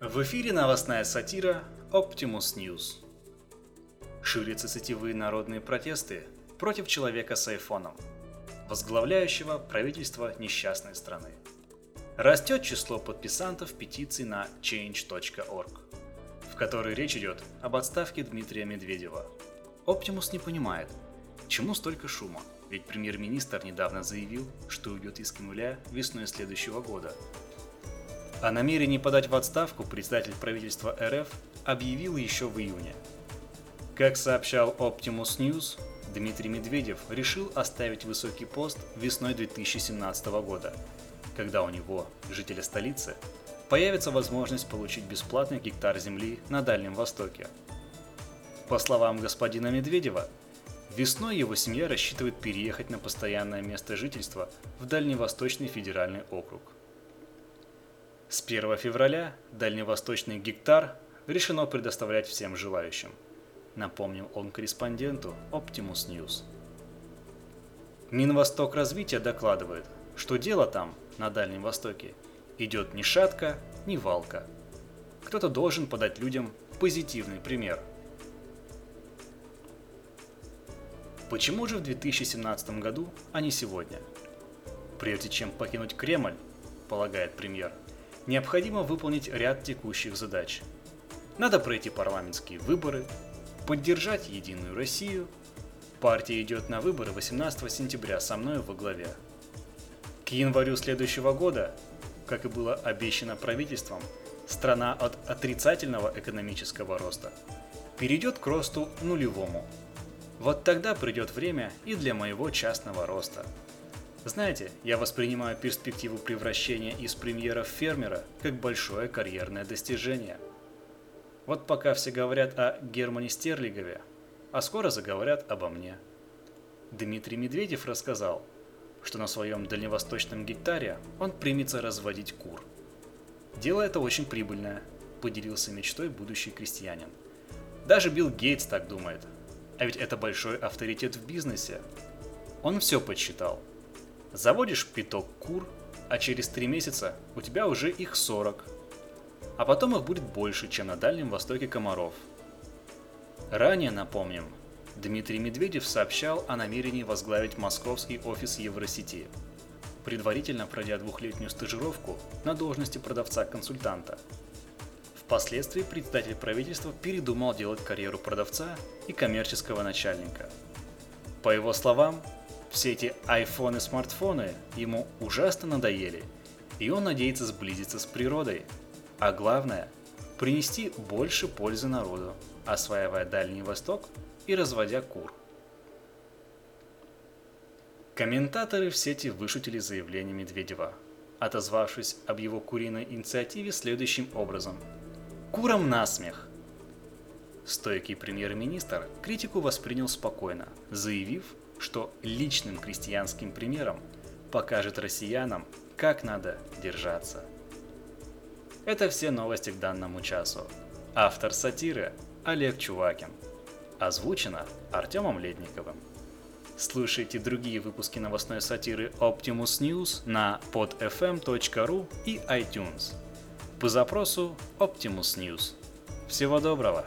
В эфире новостная сатира Optimus News. Ширятся сетевые народные протесты против человека с айфоном, возглавляющего правительство несчастной страны. Растет число подписантов петиции на change.org, в которой речь идет об отставке Дмитрия Медведева. Оптимус не понимает, чему столько шума, ведь премьер-министр недавно заявил, что уйдет из Кремля весной следующего года – о намерении подать в отставку председатель правительства РФ объявил еще в июне. Как сообщал Optimus News, Дмитрий Медведев решил оставить высокий пост весной 2017 года, когда у него, жителя столицы, появится возможность получить бесплатный гектар земли на Дальнем Востоке. По словам господина Медведева, весной его семья рассчитывает переехать на постоянное место жительства в Дальневосточный федеральный округ – с 1 февраля дальневосточный гектар решено предоставлять всем желающим, напомнил он корреспонденту Optimus News. Минвосток развития докладывает, что дело там, на Дальнем Востоке, идет ни шатка, ни валка. Кто-то должен подать людям позитивный пример. Почему же в 2017 году, а не сегодня? Прежде чем покинуть Кремль, полагает премьер, необходимо выполнить ряд текущих задач. Надо пройти парламентские выборы, поддержать Единую Россию. Партия идет на выборы 18 сентября со мной во главе. К январю следующего года, как и было обещано правительством, страна от отрицательного экономического роста перейдет к росту нулевому. Вот тогда придет время и для моего частного роста – знаете, я воспринимаю перспективу превращения из премьера в фермера как большое карьерное достижение. Вот пока все говорят о Германе Стерлигове, а скоро заговорят обо мне. Дмитрий Медведев рассказал, что на своем дальневосточном гектаре он примется разводить кур. Дело это очень прибыльное, поделился мечтой будущий крестьянин. Даже Билл Гейтс так думает. А ведь это большой авторитет в бизнесе. Он все подсчитал – Заводишь пяток кур, а через три месяца у тебя уже их 40. А потом их будет больше, чем на Дальнем Востоке комаров. Ранее, напомним, Дмитрий Медведев сообщал о намерении возглавить московский офис Евросети, предварительно пройдя двухлетнюю стажировку на должности продавца-консультанта. Впоследствии председатель правительства передумал делать карьеру продавца и коммерческого начальника. По его словам, все эти айфоны и смартфоны ему ужасно надоели, и он надеется сблизиться с природой. А главное – принести больше пользы народу, осваивая Дальний Восток и разводя кур. Комментаторы в сети вышутили заявление Медведева, отозвавшись об его куриной инициативе следующим образом. «Курам насмех!» Стойкий премьер-министр критику воспринял спокойно, заявив, что личным крестьянским примером покажет россиянам, как надо держаться. Это все новости к данному часу. Автор сатиры Олег Чувакин. Озвучено Артемом Ледниковым. Слушайте другие выпуски новостной сатиры Optimus News на podfm.ru и iTunes по запросу Optimus News. Всего доброго!